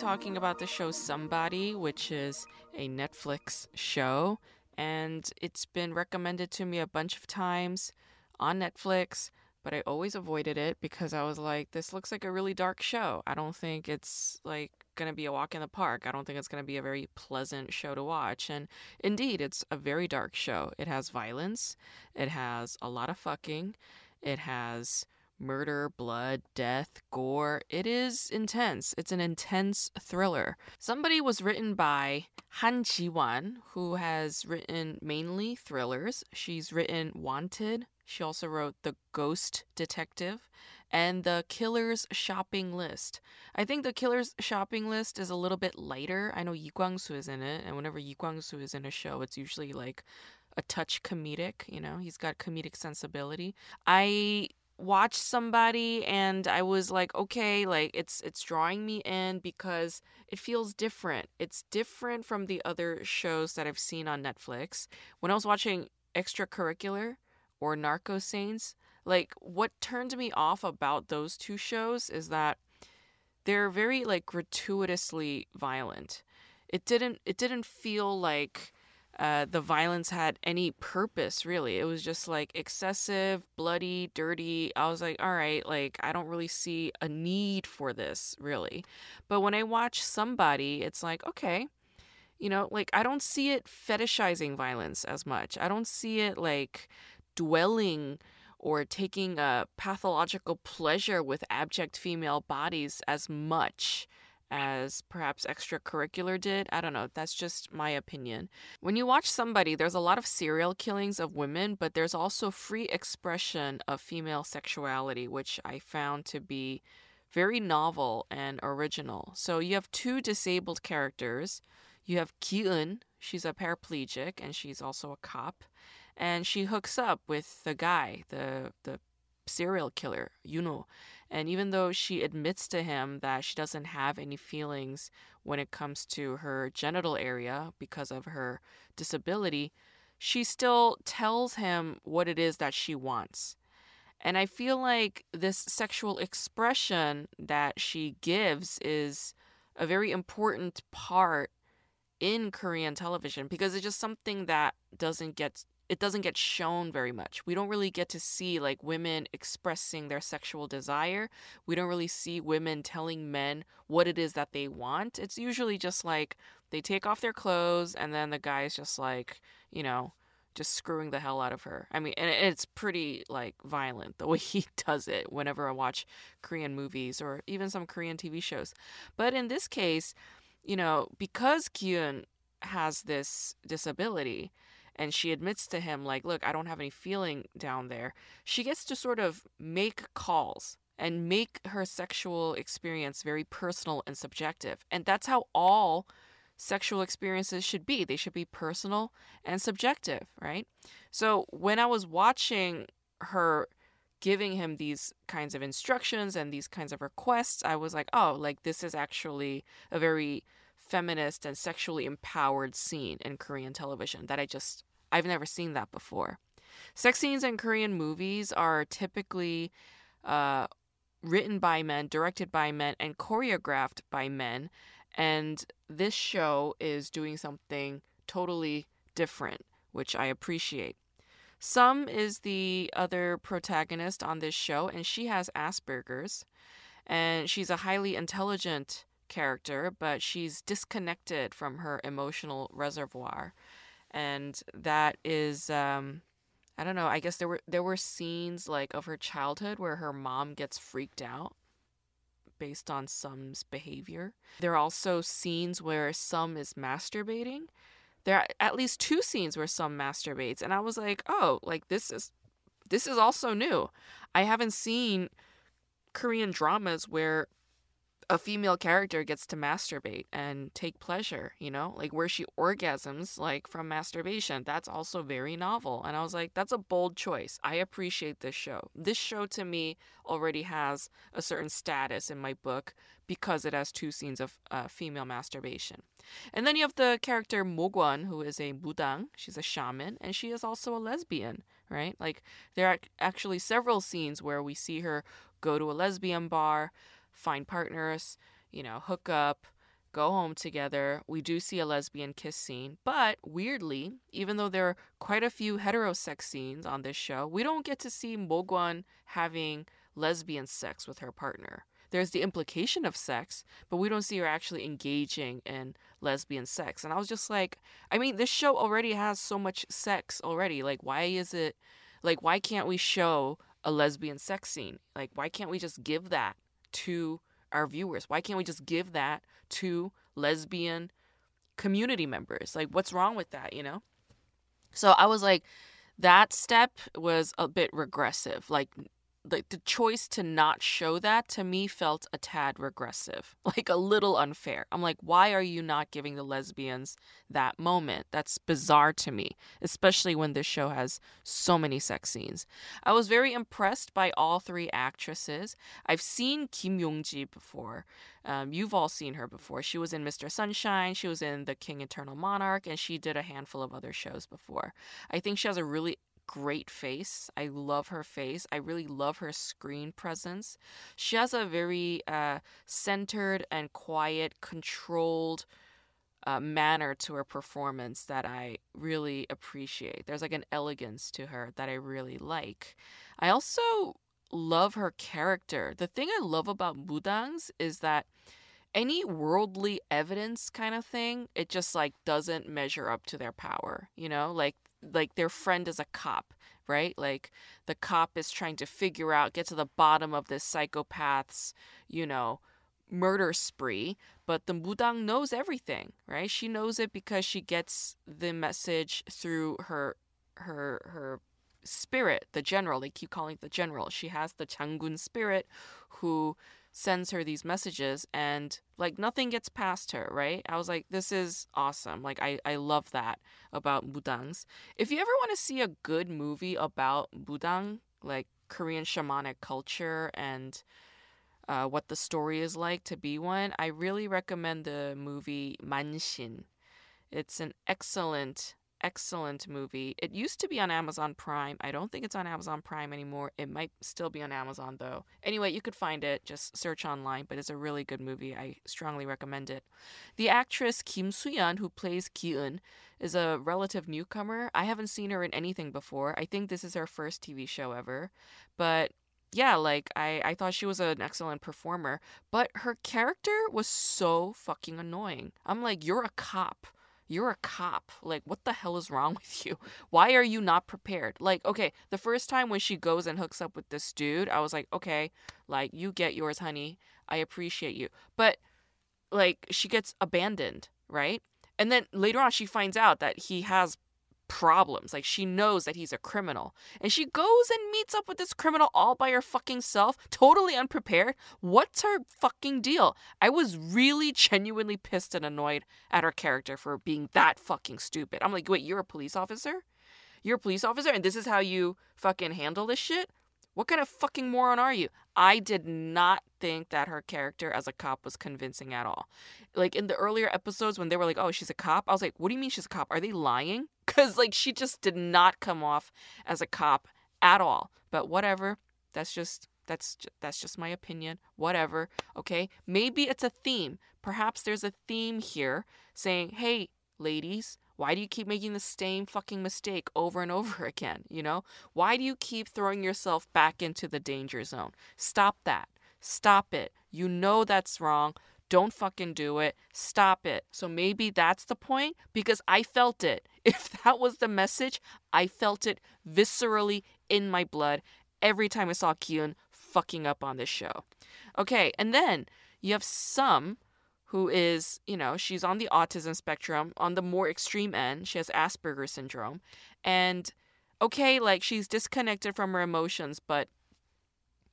Talking about the show Somebody, which is a Netflix show, and it's been recommended to me a bunch of times on Netflix, but I always avoided it because I was like, this looks like a really dark show. I don't think it's like going to be a walk in the park. I don't think it's going to be a very pleasant show to watch. And indeed, it's a very dark show. It has violence, it has a lot of fucking, it has murder, blood, death, gore. It is intense. It's an intense thriller. Somebody was written by Han Ji-wan, who has written mainly thrillers. She's written Wanted. She also wrote The Ghost Detective and The Killer's Shopping List. I think The Killer's Shopping List is a little bit lighter. I know Yi Kwang-soo is in it, and whenever Yi Kwang-soo is in a show, it's usually like a touch comedic, you know. He's got comedic sensibility. I watched somebody and I was like, okay, like it's it's drawing me in because it feels different. It's different from the other shows that I've seen on Netflix. When I was watching Extracurricular or Narco Saints, like what turned me off about those two shows is that they're very like gratuitously violent. It didn't it didn't feel like uh, the violence had any purpose really. It was just like excessive bloody dirty. I was like all right like i don't really see a need for this really. But when i watch somebody it's like okay you know like i don't see it fetishizing violence as much. I don't see it like dwelling or taking a pathological pleasure with abject female bodies as much as perhaps extracurricular did. I don't know. That's just my opinion. When you watch somebody, there's a lot of serial killings of women, but there's also free expression of female sexuality, which I found to be very novel and original. So you have two disabled characters. You have Ki-eun, she's a paraplegic and she's also a cop, and she hooks up with the guy, the the serial killer, Yuno. And even though she admits to him that she doesn't have any feelings when it comes to her genital area because of her disability, she still tells him what it is that she wants. And I feel like this sexual expression that she gives is a very important part in Korean television because it's just something that doesn't get it doesn't get shown very much. We don't really get to see like women expressing their sexual desire. We don't really see women telling men what it is that they want. It's usually just like they take off their clothes and then the guy's just like, you know, just screwing the hell out of her. I mean, and it's pretty like violent the way he does it whenever I watch Korean movies or even some Korean TV shows. But in this case, you know, because Ki-eun has this disability, and she admits to him like look i don't have any feeling down there. She gets to sort of make calls and make her sexual experience very personal and subjective and that's how all sexual experiences should be. They should be personal and subjective right? So when i was watching her giving him these kinds of instructions and these kinds of requests i was like oh like this is actually a very feminist and sexually empowered scene in Korean television that I just I've never seen that before. Sex scenes in Korean movies are typically uh, written by men, directed by men, and choreographed by men. And this show is doing something totally different, which I appreciate. Sum is the other protagonist on this show, and she has Asperger's. And she's a highly intelligent character, but she's disconnected from her emotional reservoir and that is um I don't know, I guess there were there were scenes like of her childhood where her mom gets freaked out based on Sum's behavior. There are also scenes where Sum is masturbating. There are at least two scenes where Sum masturbates and I was like, "Oh, like this is this is also new. I haven't seen Korean dramas where a female character gets to masturbate and take pleasure, you know, like where she orgasms like from masturbation. That's also very novel. And I was like, that's a bold choice. I appreciate this show. This show to me already has a certain status in my book because it has two scenes of uh, female masturbation. And then you have the character Mogwan, who is a mudang. She's a shaman, and she is also a lesbian, right? Like there are actually several scenes where we see her go to a lesbian bar find partners, you know, hook up, go home together. We do see a lesbian kiss scene, but weirdly, even though there are quite a few heterosex scenes on this show, we don't get to see Mogwan having lesbian sex with her partner. There's the implication of sex, but we don't see her actually engaging in lesbian sex. And I was just like, I mean, this show already has so much sex already. Like, why is it, like, why can't we show a lesbian sex scene? Like, why can't we just give that to our viewers? Why can't we just give that to lesbian community members? Like, what's wrong with that, you know? So I was like, that step was a bit regressive. Like, like the choice to not show that to me felt a tad regressive, like a little unfair. I'm like, why are you not giving the lesbians that moment? That's bizarre to me, especially when this show has so many sex scenes. I was very impressed by all three actresses. I've seen Kim Yong-ji before. Um, you've all seen her before. She was in Mr. Sunshine, she was in The King Eternal Monarch, and she did a handful of other shows before. I think she has a really great face. I love her face. I really love her screen presence. She has a very uh, centered and quiet, controlled uh, manner to her performance that I really appreciate. There's like an elegance to her that I really like. I also love her character. The thing I love about Mudangs is that any worldly evidence kind of thing, it just like doesn't measure up to their power, you know? Like like their friend is a cop, right? Like the cop is trying to figure out, get to the bottom of this psychopath's, you know, murder spree, but the Mudang knows everything, right? She knows it because she gets the message through her her her spirit, the general. They keep calling the general. She has the Changun spirit who sends her these messages and like nothing gets past her, right? I was like, this is awesome. Like I, I love that about Mudangs. If you ever want to see a good movie about Mudang, like Korean shamanic culture and uh, what the story is like to be one, I really recommend the movie Manshin. It's an excellent excellent movie. It used to be on Amazon Prime. I don't think it's on Amazon Prime anymore. It might still be on Amazon though. Anyway, you could find it. Just search online, but it's a really good movie. I strongly recommend it. The actress Kim Soo-yeon, who plays Ki-eun, is a relative newcomer. I haven't seen her in anything before. I think this is her first TV show ever. But yeah, like I, I thought she was an excellent performer, but her character was so fucking annoying. I'm like, you're a cop you're a cop. Like, what the hell is wrong with you? Why are you not prepared? Like, okay, the first time when she goes and hooks up with this dude, I was like, okay, like, you get yours, honey. I appreciate you. But, like, she gets abandoned, right? And then later on, she finds out that he has problems. Like she knows that he's a criminal. And she goes and meets up with this criminal all by her fucking self, totally unprepared. What's her fucking deal? I was really genuinely pissed and annoyed at her character for being that fucking stupid. I'm like, wait, you're a police officer? You're a police officer and this is how you fucking handle this shit? What kind of fucking moron are you? I did not think that her character as a cop was convincing at all. Like in the earlier episodes when they were like, "Oh, she's a cop." I was like, "What do you mean she's a cop? Are they lying?" Cuz like she just did not come off as a cop at all. But whatever. That's just that's that's just my opinion. Whatever. Okay? Maybe it's a theme. Perhaps there's a theme here saying, "Hey, ladies, why do you keep making the same fucking mistake over and over again? You know? Why do you keep throwing yourself back into the danger zone? Stop that. Stop it. You know that's wrong. Don't fucking do it. Stop it. So maybe that's the point because I felt it. If that was the message, I felt it viscerally in my blood every time I saw Ki-eun fucking up on this show. Okay, and then you have Sum who is, you know, she's on the autism spectrum on the more extreme end. She has Asperger's syndrome. And okay, like she's disconnected from her emotions, but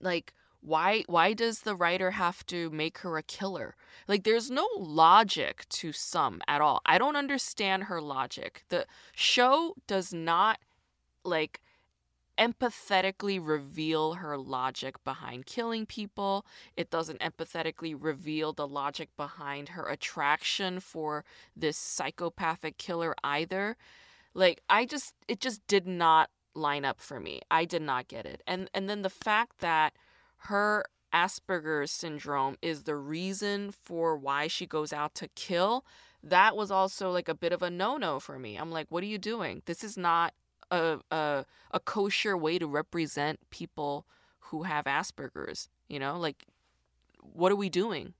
like why why does the writer have to make her a killer? Like there's no logic to Sum at all. I don't understand her logic. The show does not like empathetically reveal her logic behind killing people. It doesn't empathetically reveal the logic behind her attraction for this psychopathic killer either. Like i just it just did not line up for me. I did not get it. And and then the fact that her Asperger's syndrome is the reason for why she goes out to kill, that was also like a bit of a no no for me. I'm like, what are you doing? This is not a, a, a kosher way to represent people who have Asperger's. You know, like, what are we doing?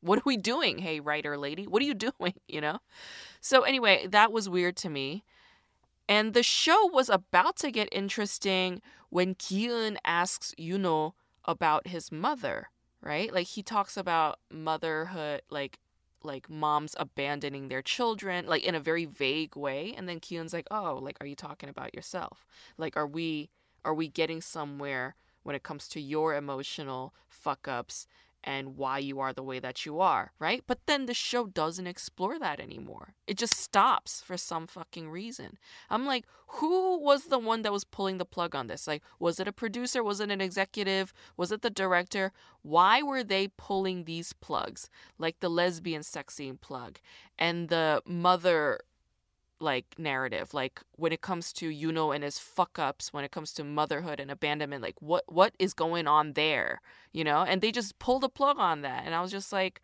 What are we doing? Hey, writer lady, what are you doing? You know? So, anyway, that was weird to me. And the show was about to get interesting when Ki-eun asks Yuno about his mother, right? Like he talks about motherhood, like like moms abandoning their children, like in a very vague way. And then Ki-eun's like, "Oh, like are you talking about yourself? Like are we are we getting somewhere when it comes to your emotional fuck ups and why you are the way that you are, right? But then the show doesn't explore that anymore. It just stops for some fucking reason. I'm like, who was the one that was pulling the plug on this? Like, was it a producer? Was it an executive? Was it the director? Why were they pulling these plugs? Like the lesbian sex scene plug and the mother like narrative like when it comes to you know and his fuck ups when it comes to motherhood and abandonment like what what is going on there you know? And they just pulled a plug on that and i was just like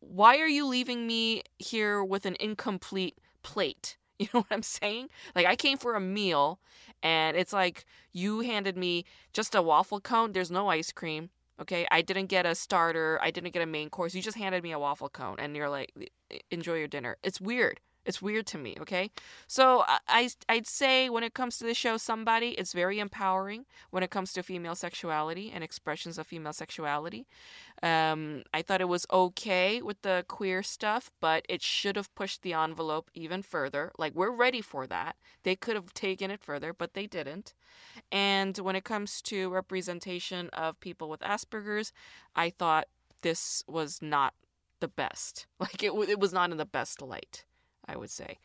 why are you leaving me here with an incomplete plate? You know what i'm saying? Like i came for a meal and it's like you handed me just a waffle cone there's no ice cream okay? I didn't get a starter i didn't get a main course you just handed me a waffle cone and you're like enjoy your dinner. It's weird it's weird to me, okay? So I, I'd say when it comes to the show Somebody, it's very empowering when it comes to female sexuality and expressions of female sexuality. Um, I thought it was okay with the queer stuff, but it should have pushed the envelope even further. Like, we're ready for that. They could have taken it further, but they didn't. And when it comes to representation of people with Asperger's, I thought this was not the best. Like, it, it was not in the best light. I would say.